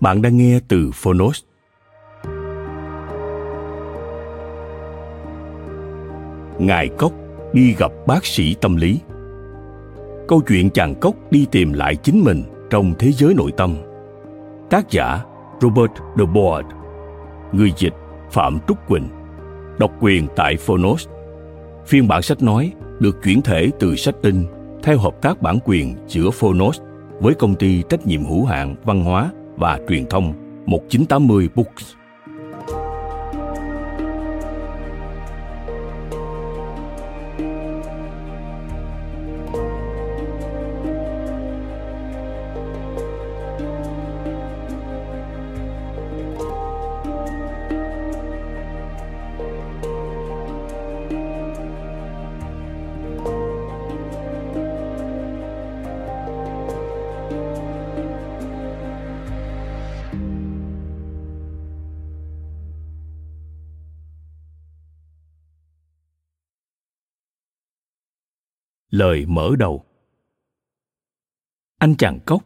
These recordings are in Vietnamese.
Bạn đang nghe từ Phonos. Ngài Cốc đi gặp bác sĩ tâm lý. Câu chuyện chàng Cốc đi tìm lại chính mình trong thế giới nội tâm. Tác giả Robert De Board, Người dịch Phạm Trúc Quỳnh, Độc quyền tại Phonos Phiên bản sách nói được chuyển thể từ sách in theo hợp tác bản quyền giữa Phonos với công ty trách nhiệm hữu hạn văn hóa và Truyền thông 1980 Books. Lời mở đầu Anh chàng cốc,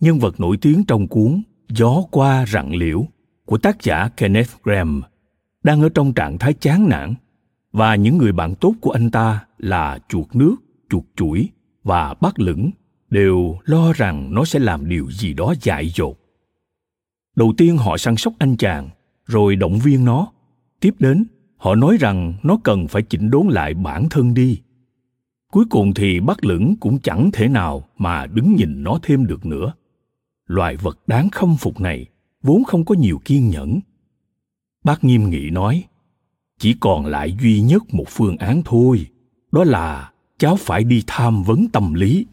nhân vật nổi tiếng trong cuốn Gió qua rặng liễu của tác giả Kenneth Graham, đang ở trong trạng thái chán nản và những người bạn tốt của anh ta là chuột nước, chuột chuỗi và bát lửng đều lo rằng nó sẽ làm điều gì đó dại dột. Đầu tiên họ săn sóc anh chàng, rồi động viên nó. Tiếp đến, họ nói rằng nó cần phải chỉnh đốn lại bản thân đi cuối cùng thì bác lửng cũng chẳng thể nào mà đứng nhìn nó thêm được nữa. Loài vật đáng khâm phục này vốn không có nhiều kiên nhẫn. Bác nghiêm nghị nói, chỉ còn lại duy nhất một phương án thôi, đó là cháu phải đi tham vấn tâm lý.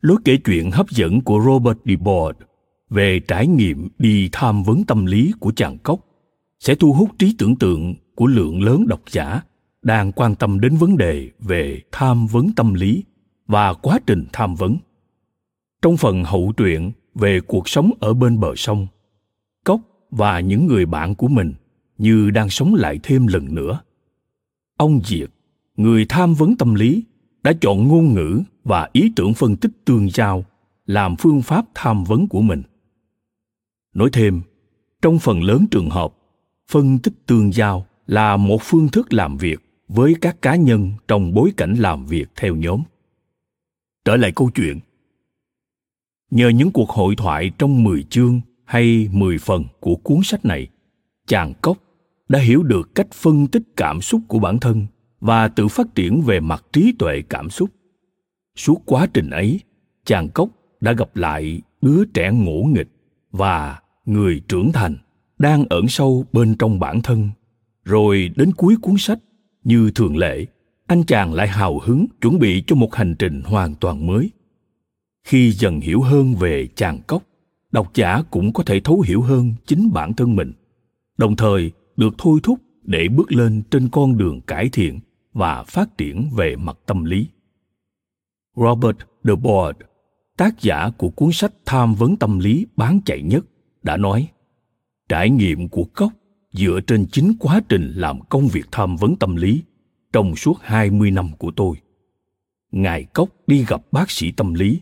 Lối kể chuyện hấp dẫn của robert d về trải nghiệm đi tham vấn tâm lý của chàng cốc sẽ thu hút trí tưởng tượng của lượng lớn độc giả đang quan tâm đến vấn đề về tham vấn tâm lý và quá trình tham vấn. Trong phần hậu truyện về cuộc sống ở bên bờ sông, cốc và những người bạn của mình như đang sống lại thêm lần nữa. Ông diệt, người tham vấn tâm lý, đã chọn ngôn ngữ và ý tưởng phân tích tương giao làm phương pháp tham vấn của mình. Nói thêm, trong phần lớn trường hợp, phân tích tương giao là một phương thức làm việc với các cá nhân trong bối cảnh làm việc theo nhóm. Trở lại câu chuyện. Nhờ những cuộc hội thoại trong 10 chương hay 10 phần của cuốn sách này, chàng cốc đã hiểu được cách phân tích cảm xúc của bản thân và tự phát triển về mặt trí tuệ cảm xúc. Suốt quá trình ấy, chàng cốc đã gặp lại đứa trẻ ngỗ nghịch và người trưởng thành đang ẩn sâu bên trong bản thân. Rồi đến cuối cuốn sách, như thường lệ anh chàng lại hào hứng chuẩn bị cho một hành trình hoàn toàn mới. Khi dần hiểu hơn về chàng cốc độc giả cũng có thể thấu hiểu hơn chính bản thân mình đồng thời được thôi thúc để bước lên trên con đường cải thiện và phát triển về mặt tâm lý. Robert de Board, tác giả của cuốn sách tham vấn tâm lý bán chạy nhất đã nói trải nghiệm của cốc dựa trên chính quá trình làm công việc tham vấn tâm lý trong suốt 20 năm của tôi. Ngài Cốc đi gặp bác sĩ tâm lý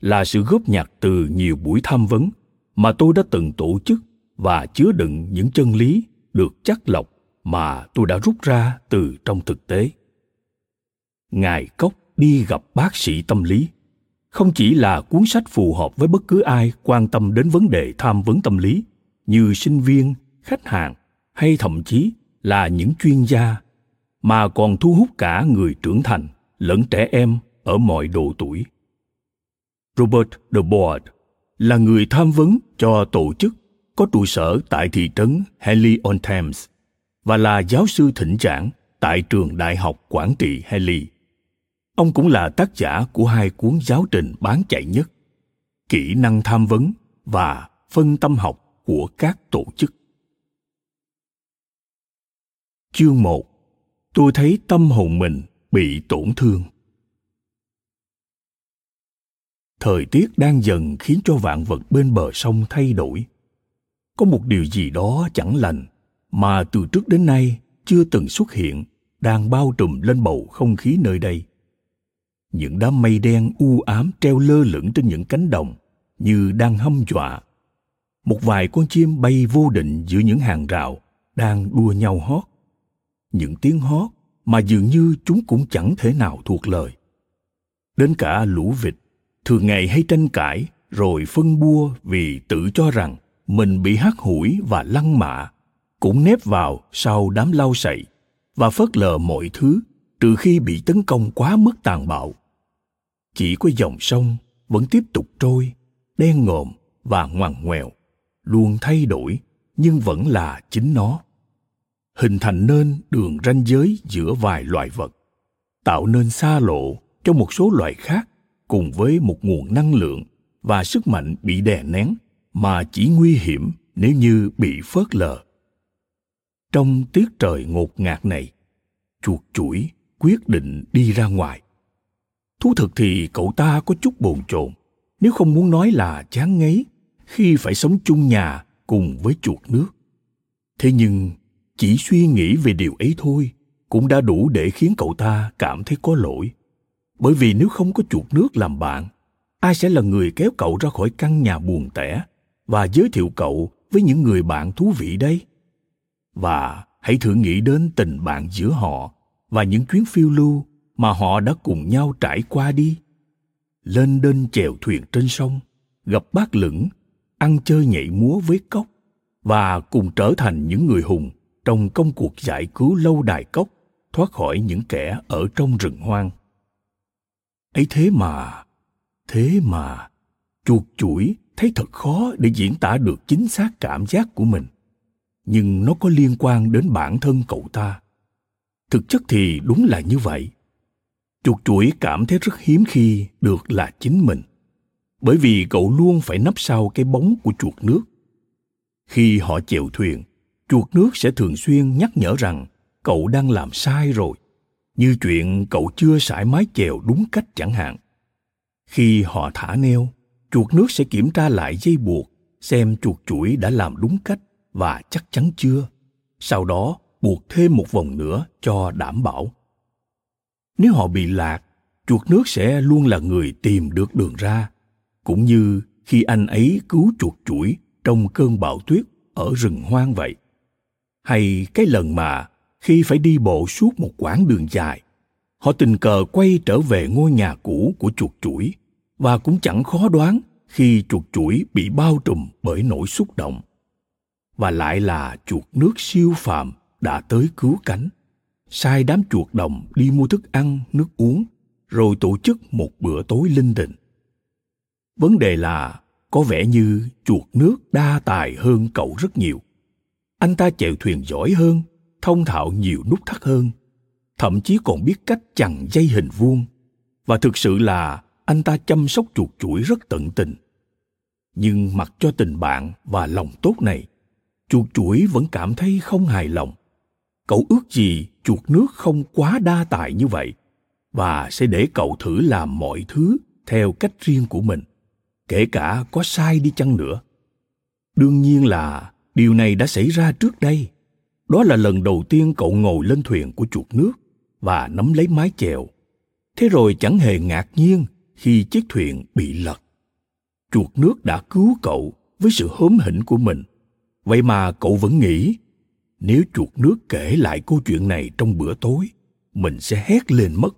là sự góp nhặt từ nhiều buổi tham vấn mà tôi đã từng tổ chức và chứa đựng những chân lý được chắc lọc mà tôi đã rút ra từ trong thực tế. Ngài Cốc đi gặp bác sĩ tâm lý không chỉ là cuốn sách phù hợp với bất cứ ai quan tâm đến vấn đề tham vấn tâm lý như sinh viên, khách hàng hay thậm chí là những chuyên gia mà còn thu hút cả người trưởng thành lẫn trẻ em ở mọi độ tuổi robert de board là người tham vấn cho tổ chức có trụ sở tại thị trấn henley on Thames và là giáo sư thỉnh giảng tại trường Đại học Quản trị henley Ông cũng là tác giả của hai cuốn giáo trình bán chạy nhất, Kỹ năng tham vấn và Phân tâm học của các tổ chức. Chương 1 Tôi thấy tâm hồn mình bị tổn thương. Thời tiết đang dần khiến cho vạn vật bên bờ sông thay đổi. Có một điều gì đó chẳng lành mà từ trước đến nay chưa từng xuất hiện, đang bao trùm lên bầu không khí nơi đây những đám mây đen u ám treo lơ lửng trên những cánh đồng như đang hâm dọa một vài con chim bay vô định giữa những hàng rào đang đua nhau hót những tiếng hót mà dường như chúng cũng chẳng thể nào thuộc lời. Đến cả lũ vịt, thường ngày hay tranh cãi, rồi phân bua vì tự cho rằng mình bị hắt hủi và lăng mạ, cũng nép vào sau đám lau sậy và phớt lờ mọi thứ trừ khi bị tấn công quá mức tàn bạo. Chỉ có dòng sông vẫn tiếp tục trôi, đen ngòm và ngoằn ngoèo, luôn thay đổi nhưng vẫn là chính nó hình thành nên đường ranh giới giữa vài loài vật, tạo nên xa lộ cho một số loài khác cùng với một nguồn năng lượng và sức mạnh bị đè nén mà chỉ nguy hiểm nếu như bị phớt lờ. Trong tiết trời ngột ngạt này, chuột chuỗi quyết định đi ra ngoài. Thú thực thì cậu ta có chút bồn chồn, nếu không muốn nói là chán ngấy khi phải sống chung nhà cùng với chuột nước. Thế nhưng chỉ suy nghĩ về điều ấy thôi cũng đã đủ để khiến cậu ta cảm thấy có lỗi. Bởi vì nếu không có chuột nước làm bạn, ai sẽ là người kéo cậu ra khỏi căn nhà buồn tẻ và giới thiệu cậu với những người bạn thú vị đây? Và hãy thử nghĩ đến tình bạn giữa họ và những chuyến phiêu lưu mà họ đã cùng nhau trải qua đi. Lên đên chèo thuyền trên sông, gặp bác lửng, ăn chơi nhảy múa với cốc và cùng trở thành những người hùng trong công cuộc giải cứu lâu đài cốc, thoát khỏi những kẻ ở trong rừng hoang. Ấy thế mà thế mà, chuột chuỗi thấy thật khó để diễn tả được chính xác cảm giác của mình. Nhưng nó có liên quan đến bản thân cậu ta. Thực chất thì đúng là như vậy. Chuột chuỗi cảm thấy rất hiếm khi được là chính mình. Bởi vì cậu luôn phải nấp sau cái bóng của chuột nước. Khi họ chèo thuyền chuột nước sẽ thường xuyên nhắc nhở rằng cậu đang làm sai rồi, như chuyện cậu chưa sải mái chèo đúng cách chẳng hạn. Khi họ thả neo, chuột nước sẽ kiểm tra lại dây buộc, xem chuột chuỗi đã làm đúng cách và chắc chắn chưa. Sau đó, buộc thêm một vòng nữa cho đảm bảo. Nếu họ bị lạc, chuột nước sẽ luôn là người tìm được đường ra, cũng như khi anh ấy cứu chuột chuỗi trong cơn bão tuyết ở rừng hoang vậy hay cái lần mà khi phải đi bộ suốt một quãng đường dài, họ tình cờ quay trở về ngôi nhà cũ của chuột chuỗi. Và cũng chẳng khó đoán khi chuột chuỗi bị bao trùm bởi nỗi xúc động. Và lại là chuột nước siêu phàm đã tới cứu cánh. Sai đám chuột đồng đi mua thức ăn, nước uống, rồi tổ chức một bữa tối linh đình. Vấn đề là có vẻ như chuột nước đa tài hơn cậu rất nhiều anh ta chèo thuyền giỏi hơn, thông thạo nhiều nút thắt hơn, thậm chí còn biết cách chằng dây hình vuông. Và thực sự là anh ta chăm sóc chuột chuỗi rất tận tình. Nhưng mặc cho tình bạn và lòng tốt này, chuột chuỗi vẫn cảm thấy không hài lòng. Cậu ước gì chuột nước không quá đa tài như vậy, và sẽ để cậu thử làm mọi thứ theo cách riêng của mình, kể cả có sai đi chăng nữa. Đương nhiên là điều này đã xảy ra trước đây. Đó là lần đầu tiên cậu ngồi lên thuyền của chuột nước và nắm lấy mái chèo. Thế rồi chẳng hề ngạc nhiên khi chiếc thuyền bị lật. Chuột nước đã cứu cậu với sự hớm hỉnh của mình. Vậy mà cậu vẫn nghĩ, nếu chuột nước kể lại câu chuyện này trong bữa tối, mình sẽ hét lên mất.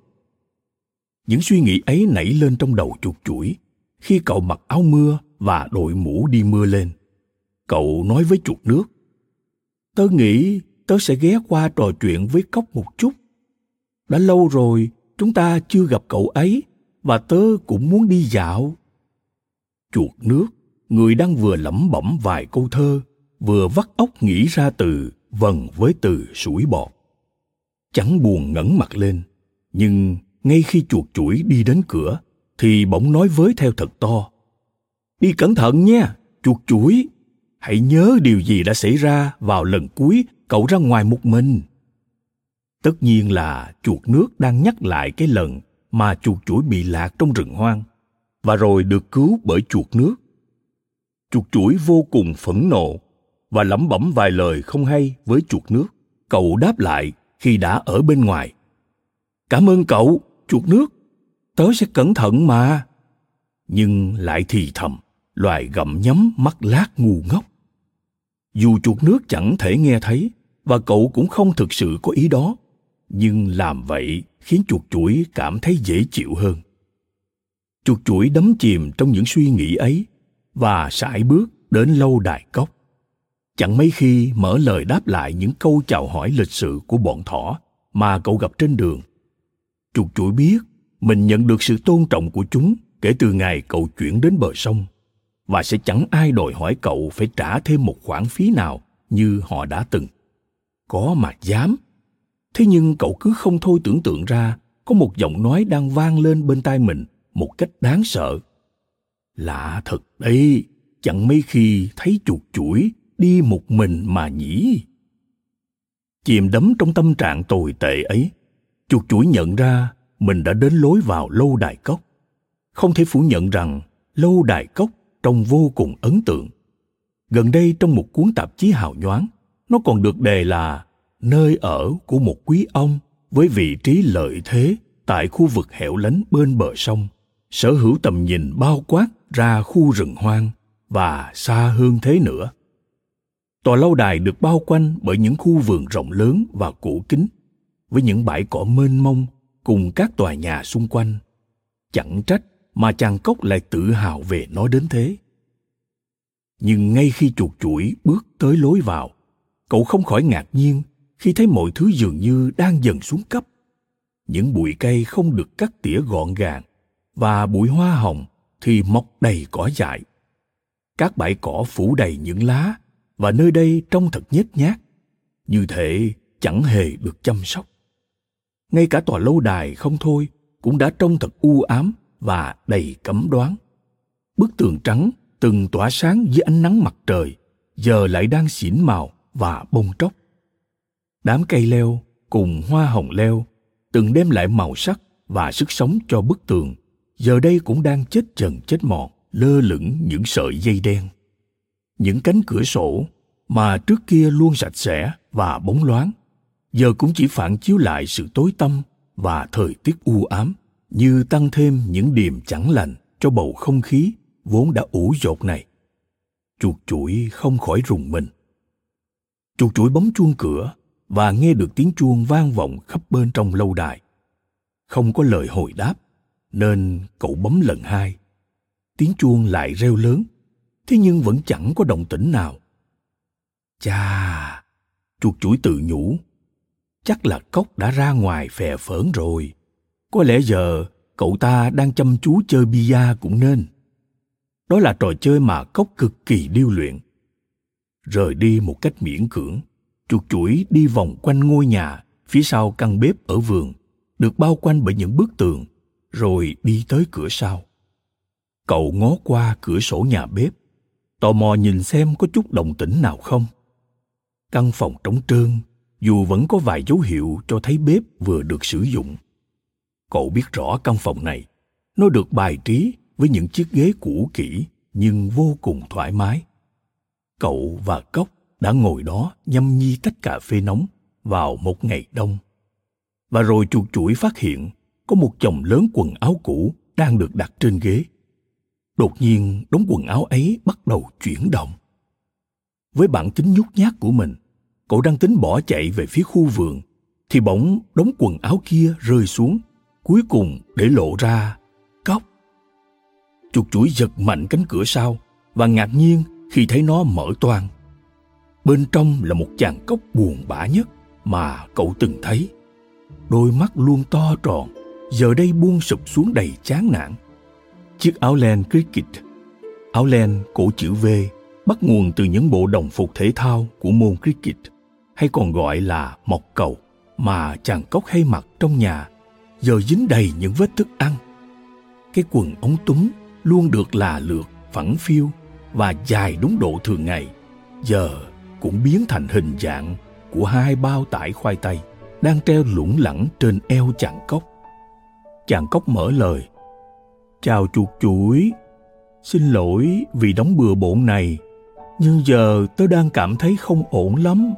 Những suy nghĩ ấy nảy lên trong đầu chuột chuỗi khi cậu mặc áo mưa và đội mũ đi mưa lên cậu nói với chuột nước. Tớ nghĩ tớ sẽ ghé qua trò chuyện với cốc một chút. Đã lâu rồi chúng ta chưa gặp cậu ấy và tớ cũng muốn đi dạo. Chuột nước, người đang vừa lẩm bẩm vài câu thơ, vừa vắt óc nghĩ ra từ, vần với từ sủi bọt. Chẳng buồn ngẩng mặt lên, nhưng ngay khi chuột chuỗi đi đến cửa thì bỗng nói với theo thật to. Đi cẩn thận nha, chuột chuỗi hãy nhớ điều gì đã xảy ra vào lần cuối cậu ra ngoài một mình. Tất nhiên là chuột nước đang nhắc lại cái lần mà chuột chuỗi bị lạc trong rừng hoang và rồi được cứu bởi chuột nước. Chuột chuỗi vô cùng phẫn nộ và lẩm bẩm vài lời không hay với chuột nước. Cậu đáp lại khi đã ở bên ngoài. Cảm ơn cậu, chuột nước. Tớ sẽ cẩn thận mà. Nhưng lại thì thầm, loài gặm nhấm mắt lát ngu ngốc dù chuột nước chẳng thể nghe thấy, và cậu cũng không thực sự có ý đó. Nhưng làm vậy khiến chuột chuỗi cảm thấy dễ chịu hơn. Chuột chuỗi đắm chìm trong những suy nghĩ ấy và sải bước đến lâu đài cốc. Chẳng mấy khi mở lời đáp lại những câu chào hỏi lịch sự của bọn thỏ mà cậu gặp trên đường. Chuột chuỗi biết mình nhận được sự tôn trọng của chúng kể từ ngày cậu chuyển đến bờ sông và sẽ chẳng ai đòi hỏi cậu phải trả thêm một khoản phí nào như họ đã từng. Có mà dám. Thế nhưng cậu cứ không thôi tưởng tượng ra, có một giọng nói đang vang lên bên tai mình một cách đáng sợ. Lạ thật đấy, chẳng mấy khi thấy chuột chuỗi đi một mình mà nhỉ. Chìm đắm trong tâm trạng tồi tệ ấy, chuột chuỗi nhận ra mình đã đến lối vào lâu đài cốc. Không thể phủ nhận rằng lâu đài cốc trông vô cùng ấn tượng. Gần đây trong một cuốn tạp chí hào nhoáng, nó còn được đề là nơi ở của một quý ông với vị trí lợi thế tại khu vực hẻo lánh bên bờ sông. Sở hữu tầm nhìn bao quát ra khu rừng hoang và xa hơn thế nữa. Tòa lâu đài được bao quanh bởi những khu vườn rộng lớn và cổ kính, với những bãi cỏ mênh mông cùng các tòa nhà xung quanh. Chẳng trách mà chàng cốc lại tự hào về nó đến thế. Nhưng ngay khi chuột chuỗi bước tới lối vào, cậu không khỏi ngạc nhiên khi thấy mọi thứ dường như đang dần xuống cấp. Những bụi cây không được cắt tỉa gọn gàng và bụi hoa hồng thì mọc đầy cỏ dại. Các bãi cỏ phủ đầy những lá và nơi đây trông thật nhếch nhác. Như thể chẳng hề được chăm sóc. Ngay cả tòa lâu đài không thôi cũng đã trông thật u ám và đầy cấm đoán. Bức tường trắng từng tỏa sáng dưới ánh nắng mặt trời, giờ lại đang xỉn màu và bông tróc. Đám cây leo cùng hoa hồng leo từng đem lại màu sắc và sức sống cho bức tường. Giờ đây cũng đang chết dần chết mòn lơ lửng những sợi dây đen. Những cánh cửa sổ mà trước kia luôn sạch sẽ và bóng loáng, giờ cũng chỉ phản chiếu lại sự tối tăm và thời tiết u ám như tăng thêm những điềm chẳng lành cho bầu không khí vốn đã ủ dột này. Chuột chuỗi không khỏi rùng mình. Chuột chuỗi bấm chuông cửa và nghe được tiếng chuông vang vọng khắp bên trong lâu đài. Không có lời hồi đáp, nên cậu bấm lần hai. Tiếng chuông lại reo lớn, thế nhưng vẫn chẳng có động tĩnh nào. Chà, chuột chuỗi tự nhủ, chắc là cốc đã ra ngoài phè phỡn rồi có lẽ giờ cậu ta đang chăm chú chơi bia cũng nên. Đó là trò chơi mà cốc cực kỳ điêu luyện. Rời đi một cách miễn cưỡng, chuột chuỗi đi vòng quanh ngôi nhà phía sau căn bếp ở vườn, được bao quanh bởi những bức tường, rồi đi tới cửa sau. Cậu ngó qua cửa sổ nhà bếp, tò mò nhìn xem có chút động tĩnh nào không. Căn phòng trống trơn, dù vẫn có vài dấu hiệu cho thấy bếp vừa được sử dụng cậu biết rõ căn phòng này. Nó được bài trí với những chiếc ghế cũ kỹ, nhưng vô cùng thoải mái. Cậu và cốc đã ngồi đó nhâm nhi tách cà phê nóng vào một ngày đông. Và rồi chuột chuỗi phát hiện có một chồng lớn quần áo cũ đang được đặt trên ghế. Đột nhiên, đống quần áo ấy bắt đầu chuyển động. Với bản tính nhút nhát của mình, cậu đang tính bỏ chạy về phía khu vườn, thì bỗng đống quần áo kia rơi xuống cuối cùng để lộ ra cốc. Chuột chuỗi giật mạnh cánh cửa sau và ngạc nhiên khi thấy nó mở toang. Bên trong là một chàng cốc buồn bã nhất mà cậu từng thấy. Đôi mắt luôn to tròn, giờ đây buông sụp xuống đầy chán nản. Chiếc áo len cricket, áo len cổ chữ V bắt nguồn từ những bộ đồng phục thể thao của môn cricket, hay còn gọi là mọc cầu mà chàng cốc hay mặc trong nhà, giờ dính đầy những vết thức ăn. Cái quần ống túng luôn được là lượt, phẳng phiu và dài đúng độ thường ngày, giờ cũng biến thành hình dạng của hai bao tải khoai tây đang treo lủng lẳng trên eo chàng cốc. Chàng cốc mở lời. Chào chuột chuỗi, xin lỗi vì đóng bừa bộn này, nhưng giờ tớ đang cảm thấy không ổn lắm.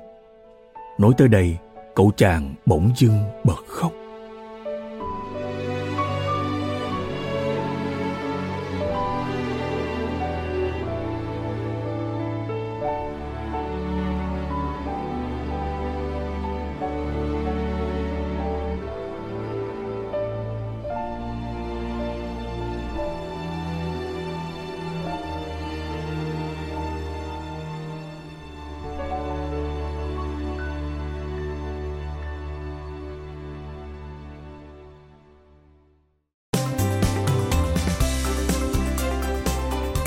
Nói tới đây, cậu chàng bỗng dưng bật khóc.